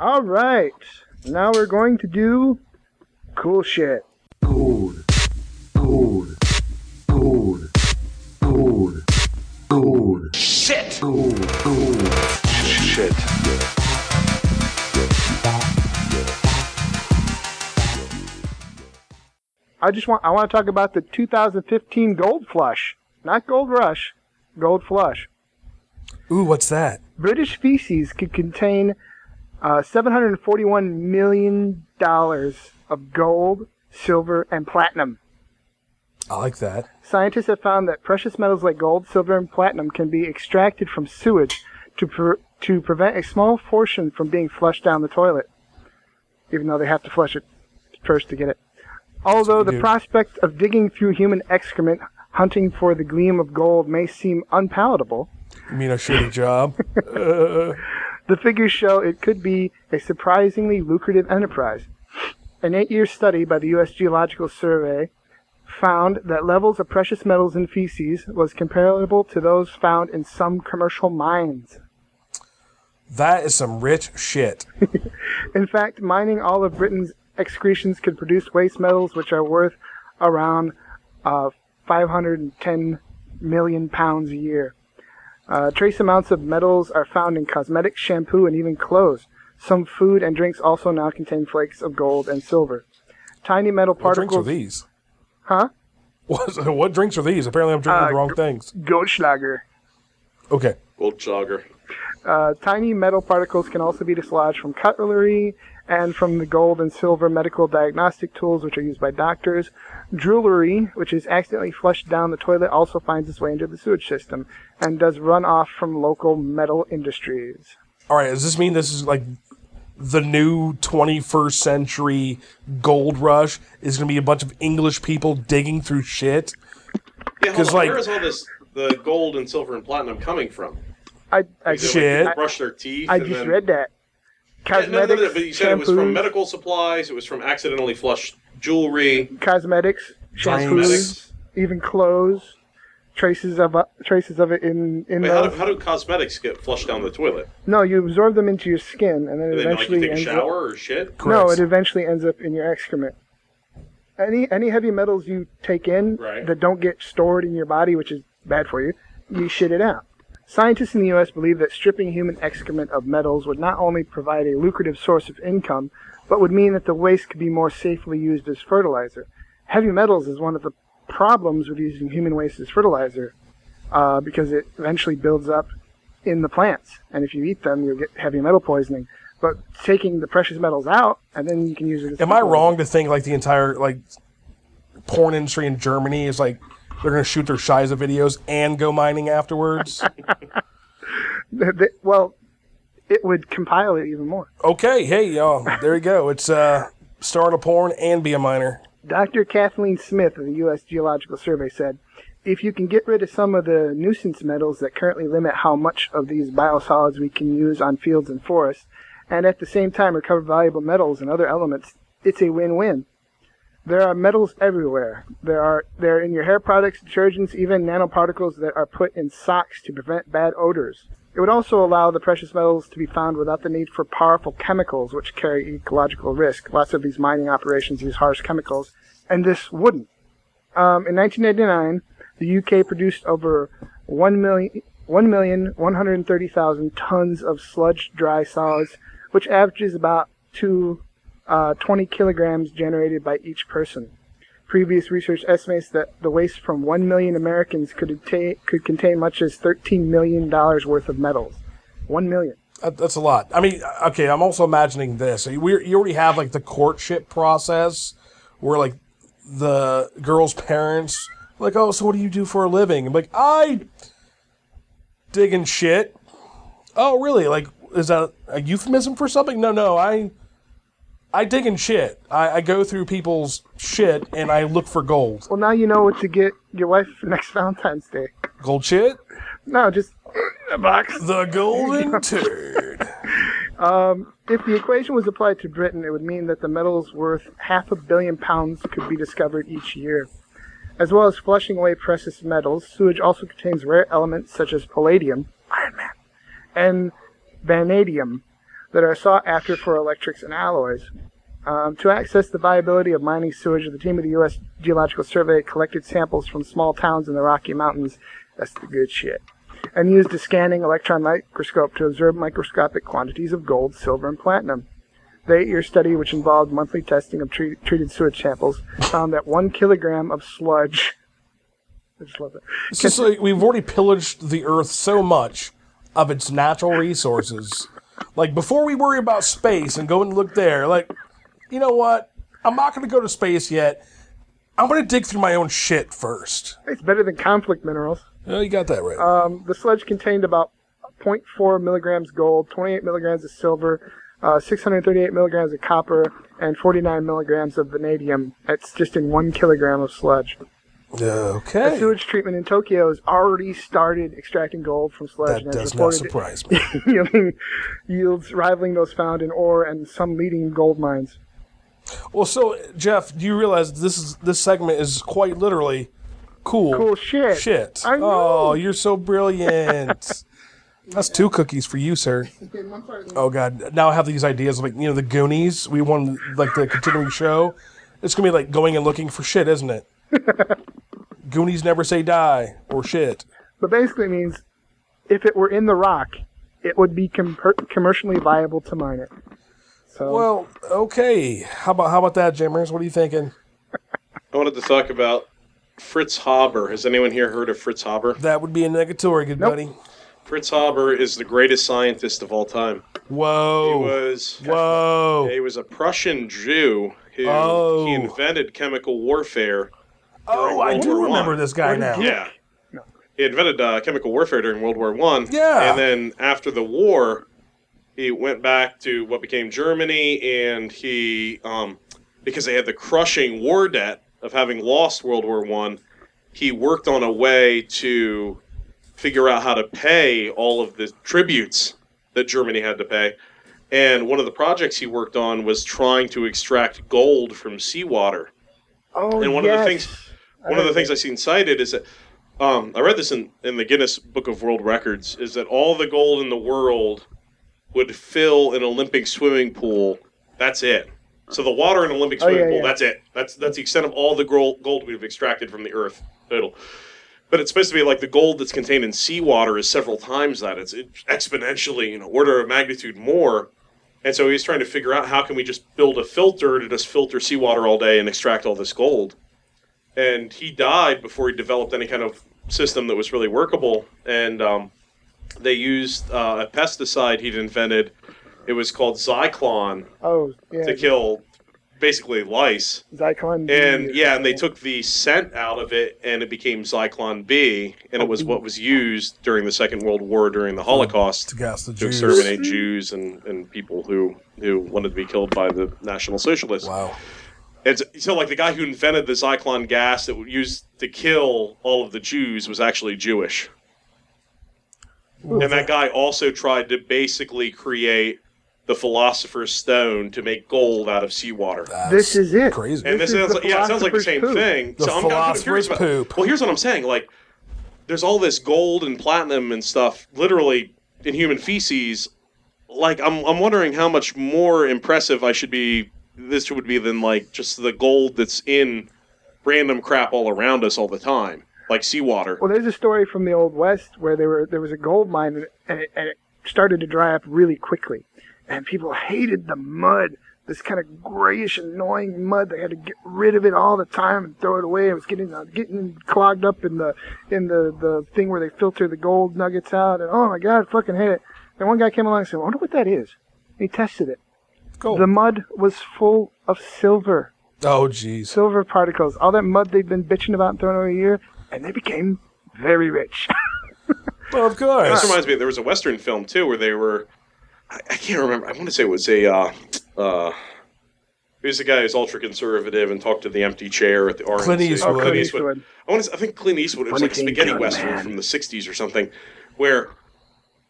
All right. Now we're going to do cool shit. Gold. Gold. Gold. Gold. Gold. Shit! Gold. Gold. Shit. I just want I want to talk about the 2015 Gold Flush, not Gold Rush, Gold Flush. Ooh, what's that? British feces could contain uh, 741 million dollars of gold, silver, and platinum. I like that. Scientists have found that precious metals like gold, silver, and platinum can be extracted from sewage to pre- to prevent a small portion from being flushed down the toilet, even though they have to flush it first to get it. Although the prospect of digging through human excrement hunting for the gleam of gold may seem unpalatable, You mean a shitty job? Uh, the figures show it could be a surprisingly lucrative enterprise. An eight year study by the U.S. Geological Survey found that levels of precious metals in feces was comparable to those found in some commercial mines. that is some rich shit. In fact, mining all of Britain's excretions could produce waste metals which are worth around uh, 510 million pounds a year. Uh, trace amounts of metals are found in cosmetics, shampoo, and even clothes. Some food and drinks also now contain flakes of gold and silver. Tiny metal particles. What drinks particles. are these? Huh? What, what drinks are these? Apparently, I'm drinking Uh, the wrong things. Goldschlager. Okay. Goldschlager. Uh, tiny metal particles can also be dislodged from cutlery and from the gold and silver medical diagnostic tools which are used by doctors. Jewelry, which is accidentally flushed down the toilet, also finds its way into the sewage system and does run off from local metal industries. All right. Does this mean this is like the new 21st century gold rush? Is going to be a bunch of English people digging through shit? Yeah, hold on. like- where is all this the gold and silver and platinum coming from? I, I, Is it Shit. Like brush their teeth. I and just then- read that. Yeah, no, no, Cosmetics, no, but you said it was from shampoos, medical supplies. It was from accidentally flushed jewelry. cosmetics, shampoos, Cosmetics. even clothes. Traces of uh, traces of it in in Wait, how, those. do, how do cosmetics get flushed down the toilet? No, you absorb them into your skin, and then it And then, like, you eventually take a ends up- shower or shit? No, Correct. it eventually ends up in your excrement. Any any heavy metals you take in Right. that don't get stored in your body, which is bad for you, you shit it out. Scientists in the U.S. believe that stripping human excrement of metals would not only provide a lucrative source of income, but would mean that the waste could be more safely used as fertilizer. Heavy metals is one of the problems with using human waste as fertilizer, uh, because it eventually builds up in the plants, and if you eat them, you'll get heavy metal poisoning. But taking the precious metals out, and then you can use it. As Am I wrong to think like the entire like porn industry in Germany is like they're going to shoot their Shiza videos and go mining afterwards? Th- th- well, it would compile it even more. okay. Hey, y'all. There you go. It's uh, start a porn and be a miner. Dr. Kathleen Smith of the U.S. Geological Survey said, if you can get rid of some of the nuisance metals that currently limit how much of these biosolids we can use on fields and forests, and at the same time recover valuable metals and other elements, it's a win-win. There are metals everywhere. There are they're in your hair products, detergents, even nanoparticles that are put in socks to prevent bad odors. It would also allow the precious metals to be found without the need for powerful chemicals which carry ecological risk. Lots of these mining operations use harsh chemicals, and this wouldn't. Um, in 1999, the UK produced over 1 million, 1,130,000 tons of sludge dry solids, which averages about two, uh, 20 kilograms generated by each person. Previous research estimates that the waste from 1 million Americans could, atta- could contain much as $13 million worth of metals. 1 million. That's a lot. I mean, okay, I'm also imagining this. We you already have like the courtship process where like the girl's parents like, oh, so what do you do for a living? I'm like, I digging shit. Oh, really? Like, is that a euphemism for something? No, no, I I dig in shit. I, I go through people's shit and I look for gold. Well, now you know what to get your wife for next Valentine's Day. Gold shit? No, just a box. The golden turd. Um, if the equation was applied to Britain, it would mean that the metals worth half a billion pounds could be discovered each year. As well as flushing away precious metals, sewage also contains rare elements such as palladium, Iron Man, and vanadium, that are sought after for electrics and alloys. Um, to access the viability of mining sewage, the team of the U.S. Geological Survey collected samples from small towns in the Rocky Mountains. That's the good shit. And used a scanning electron microscope to observe microscopic quantities of gold, silver, and platinum. The eight-year study, which involved monthly testing of tre- treated sewage samples, found that one kilogram of sludge. I just love it. We've already pillaged the earth so much of its natural resources. Like before we worry about space and go and look there, like you know what? I'm not going to go to space yet. I'm going to dig through my own shit first. It's better than conflict minerals. Oh, you got that right. Um, the sludge contained about 0.4 milligrams gold, 28 milligrams of silver, uh, 638 milligrams of copper, and 49 milligrams of vanadium. That's just in one kilogram of sludge. Okay. Sewage treatment in Tokyo has already started extracting gold from sludge That does not surprise me. yielding yields rivaling those found in ore and some leading gold mines. Well, so Jeff, do you realize this is this segment is quite literally cool? Cool shit. Shit. I know. Oh, you're so brilliant. That's two cookies for you, sir. Oh God! Now I have these ideas like you know the Goonies. We won like the continuing show. It's gonna be like going and looking for shit, isn't it? Goonies never say die or shit. But basically it means if it were in the rock, it would be com- commercially viable to mine it. So Well, okay. How about how about that, Jimmers? What are you thinking? I wanted to talk about Fritz Haber. Has anyone here heard of Fritz Haber? That would be a negatory, good Nope. buddy. Fritz Haber is the greatest scientist of all time. Whoa! He Whoa. was Whoa. he was a Prussian Jew who Oh. he invented chemical warfare. Oh, I do War remember One. this guy now. Yeah. He invented uh, chemical warfare during World War One. Yeah. And then after the war, he went back to what became Germany, and he, um, because they had the crushing war debt of having lost World War One, he worked on a way to figure out how to pay all of the tributes that Germany had to pay. And one of the projects he worked on was trying to extract gold from seawater. oh, and one of the things- One of the things I seen cited is that um, I read this in, in the Guinness Book of World Records is that all the gold in the world would fill an Olympic swimming pool. That's it. So the water in an Olympic Oh, swimming yeah, pool. yeah. That's it. That's that's the extent of all the gold, gold we've extracted from the earth. Total. But it's supposed to be like the gold that's contained in seawater is several times that. It's exponentially, you know, order of magnitude more. And so he's trying to figure out how can we just build a filter to just filter seawater all day and extract all this gold. And he died before he developed any kind of system that was really workable. And um, they used uh, a pesticide he'd invented. It was called Zyklon Oh, yeah. to kill basically lice. Zyklon. B. And yeah, and they took the scent out of it, and it became Zyklon B, and it was what was used during the Second World War during the Holocaust To gas the to Jews. exterminate Jews and, and people who who wanted to be killed by the National Socialists. Wow. And so, so, like the guy who invented the Zyklon gas that was used to kill all of the Jews was actually Jewish. And that guy also tried to basically create the Philosopher's Stone to make gold out of seawater. This is it. Crazy. And this, This is sounds like, yeah, it sounds like the same poop. thing. The so I'm, I'm kind of philosopher's curious about, poop. Well, here's what I'm saying. Like, there's all this gold and platinum and stuff, literally in human feces. Like, I'm, I'm wondering how much more impressive I should be. This would be then like just the gold that's in random crap all around us all the time, like seawater. Well, there's a story from the Old West where there were there was a gold mine and it, and it started to dry up really quickly, and people hated the mud. This kind of grayish, annoying mud. They had to get rid of it all the time and throw it away. It was getting uh, getting clogged up in the in the the thing where they filter the gold nuggets out. And oh my god, I fucking hate it. And one guy came along and said, "I wonder what that is." And he tested it. Gold. The mud was full of silver, oh, jeez. silver particles. All that mud they'd been bitching about and throwing away a year, and they became very rich. Well, of course. This reminds me, there was a Western film too where they were. I, I can't remember. I want to say it was a. Uh, uh, he was the guy who's ultra conservative and talked to the empty chair at the RNC. Clint Eastwood. Oh, Clint Eastwood. I want to. I think Clint Eastwood. It was like a spaghetti young western man. from the '60s or something, where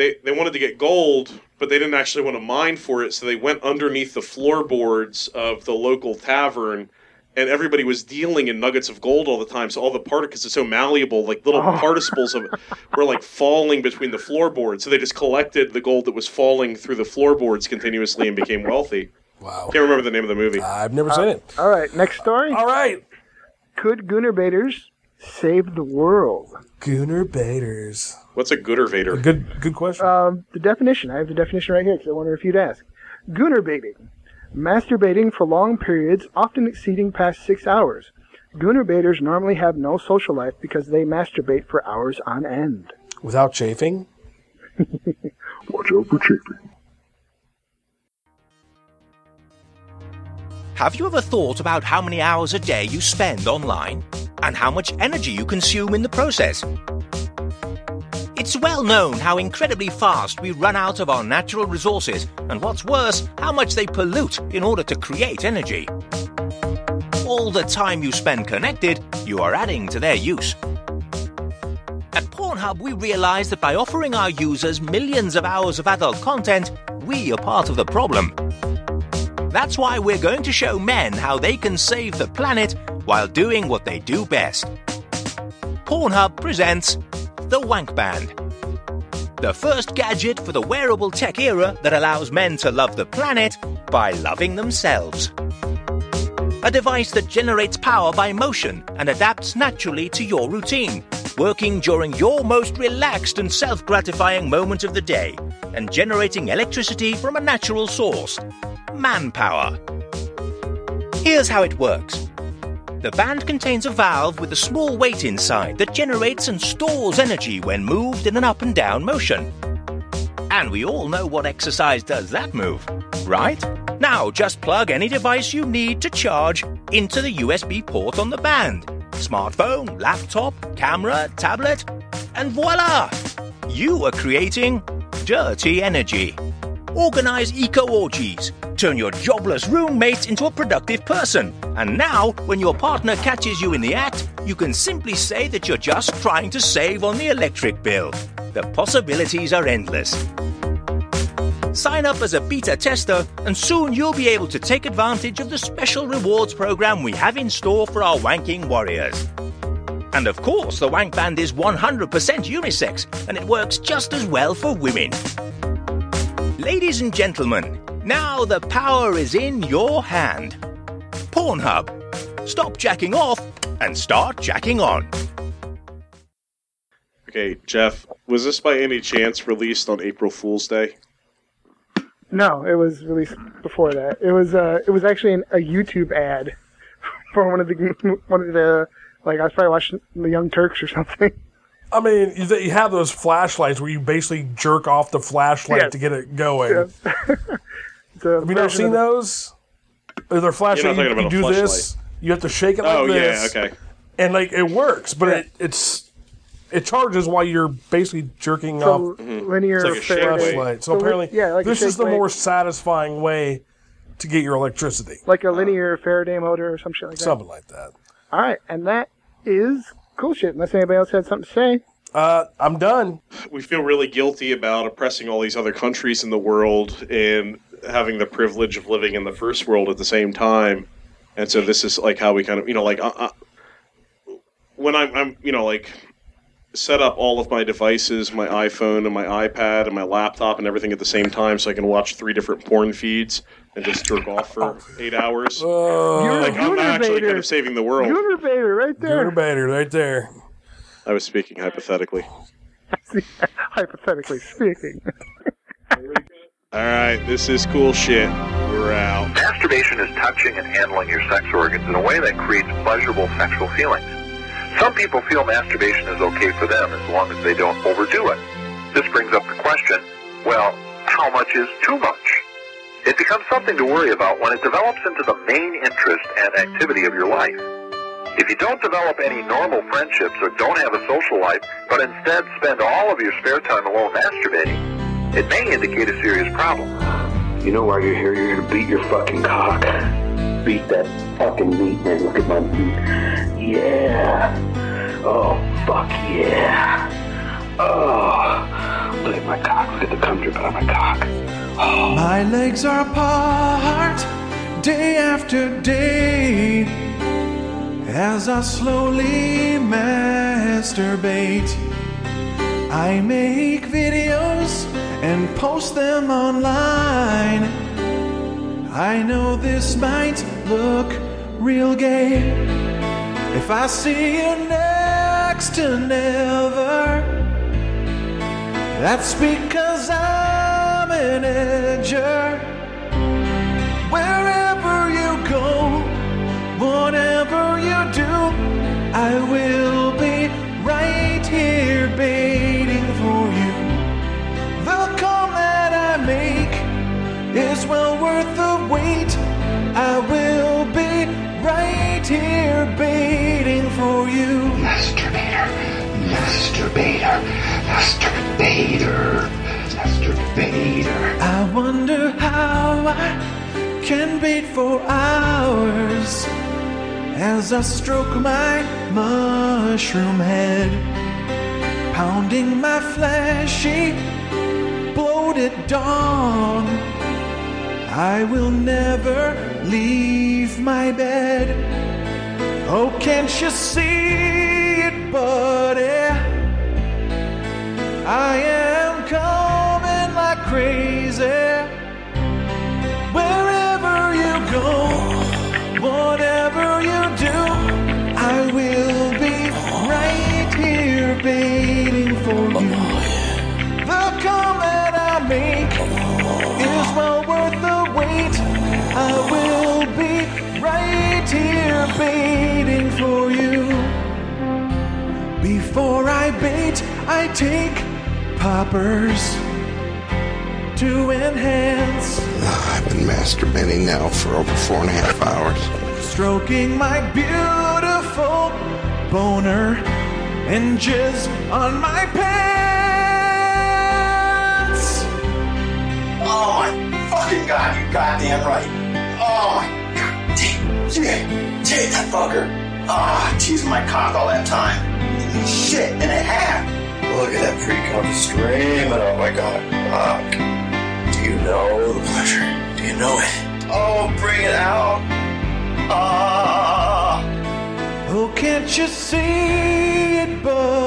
they they wanted to get gold, but they didn't actually want to mine for it, so they went underneath the floorboards of the local tavern and everybody was dealing in nuggets of gold all the time. So all the particles are so malleable, like little Oh. particles of were like falling between the floorboards. So they just collected the gold that was falling through the floorboards continuously and became wealthy. Wow. Can't remember the name of the movie. I've never seen it. All right, next story. All right. Could Gunnar Baiters save the world? Gooner Baiters. What's a gooder Vader? Good good question. Um, the definition. I have the definition right here because I wonder if you'd ask. Gunnar baiting. Masturbating for long periods, often exceeding past six hours. Gunnar baiters normally have no social life because they masturbate for hours on end. Without chafing? Watch out for chafing. Have you ever thought about how many hours a day you spend online and how much energy you consume in the process? It's well known how incredibly fast we run out of our natural resources, and what's worse, how much they pollute in order to create energy. All the time you spend connected, you are adding to their use. At Pornhub, we realize that by offering our users millions of hours of adult content, we are part of the problem. That's why we're going to show men how they can save the planet while doing what they do best. Pornhub presents the Wank Band. The first gadget for the wearable tech era that allows men to love the planet by loving themselves. A device that generates power by motion and adapts naturally to your routine, working during your most relaxed and self gratifying moment of the day, and generating electricity from a natural source manpower. Here's how it works. The band contains a valve with a small weight inside that generates and stores energy when moved in an up and down motion. And we all know what exercise does that move, right? Now just plug any device you need to charge into the USB port on the band. Smartphone, laptop, camera, tablet, and voila! You are creating dirty energy. Organize eco orgies. Turn your jobless roommate into a productive person. And now, when your partner catches you in the act, you can simply say that you're just trying to save on the electric bill. The possibilities are endless. Sign up as a beta tester, and soon you'll be able to take advantage of the special rewards program we have in store for our wanking warriors. And of course, the Wank Band is 100% unisex, and it works just as well for women. Ladies and gentlemen, now the power is in your hand. Pornhub. Stop jacking off and start jacking on. Okay, Jeff, was this by any chance released on April Fool's Day? No, it was released before that. It was uh, it was actually an, a YouTube ad for one of the one of the like I was probably watching the Young Turks or something. I mean, you, you have those flashlights where you basically jerk off the flashlight Yes. to get it going. Yes. It's a Have you never seen those? They're flashlight. You're You, not talking you do this. You have to shake it like Oh, yeah, this. okay. And like it works, but Yeah. it, it's it charges while you're basically jerking So off mm-hmm. linear It's like a shake Faraday- weight. flashlight. So li- apparently, yeah, like this is the weight, more satisfying way to get your electricity. like a linear Faraday motor or some shit like that. Something like that. All right, and that is cool shit. Unless anybody else had something to say. Uh, I'm done. we feel really guilty about oppressing all these other countries in the world and having the privilege of living in the first world at the same time. And so this is like how we kind of, you know, like uh, uh, when I'm, I'm, you know, like set up all of my devices, my iPhone and my iPad and my laptop and everything at the same time, so I can watch three different porn feeds and just jerk off for eight hours. Uh, like I'm actually kind of saving the world. Univator right there. Gooner Bader right there. I was speaking hypothetically. Hypothetically speaking. All right, this is cool shit. We're out. Masturbation is touching and handling your sex organs in a way that creates pleasurable sexual feelings. Some people feel masturbation is okay for them as long as they don't overdo it. This brings up the question, well, how much is too much? It becomes something to worry about when it develops into the main interest and activity of your life. If you don't develop any normal friendships or don't have a social life, but instead spend all of your spare time alone masturbating, it may indicate a serious problem. You know why you're here? You're here to beat your fucking cock. Beat that fucking meat, man. Look at my meat. Yeah. Oh, fuck yeah. Oh, look at my cock. Look at the cum dripping on my cock. Oh. My legs are apart day after day. as I slowly masturbate. I make videos and post them online. I know this might look real gay if I see you next to never. That's because I'm an edger. Wherever you go, whatever you do, I will masturbator, masturbator. I wonder how I can beat for hours as I stroke my mushroom head, pounding my fleshy, bloated dong. I will never leave my bed. Oh, can't you see it, buddy? I am coming like crazy. Wherever you go, whatever you do, I will be right here waiting for you. The that I make is well worth the wait. I will be right here waiting for you. Before I bait, I take poppers to enhance. I've been masturbating now for over four and a half hours. Stroking my beautiful boner and jizz on my pants. Oh my fucking god, you goddamn right. Oh my god damn. Take, take that fucker. Ah, teasing my cock all that time. Shit, and a half. Look at that freak come screaming. Oh my god. Fuck. Do you know the pleasure? Do you know it? Oh, bring it out. Ah. Oh, can't you see it, buddy?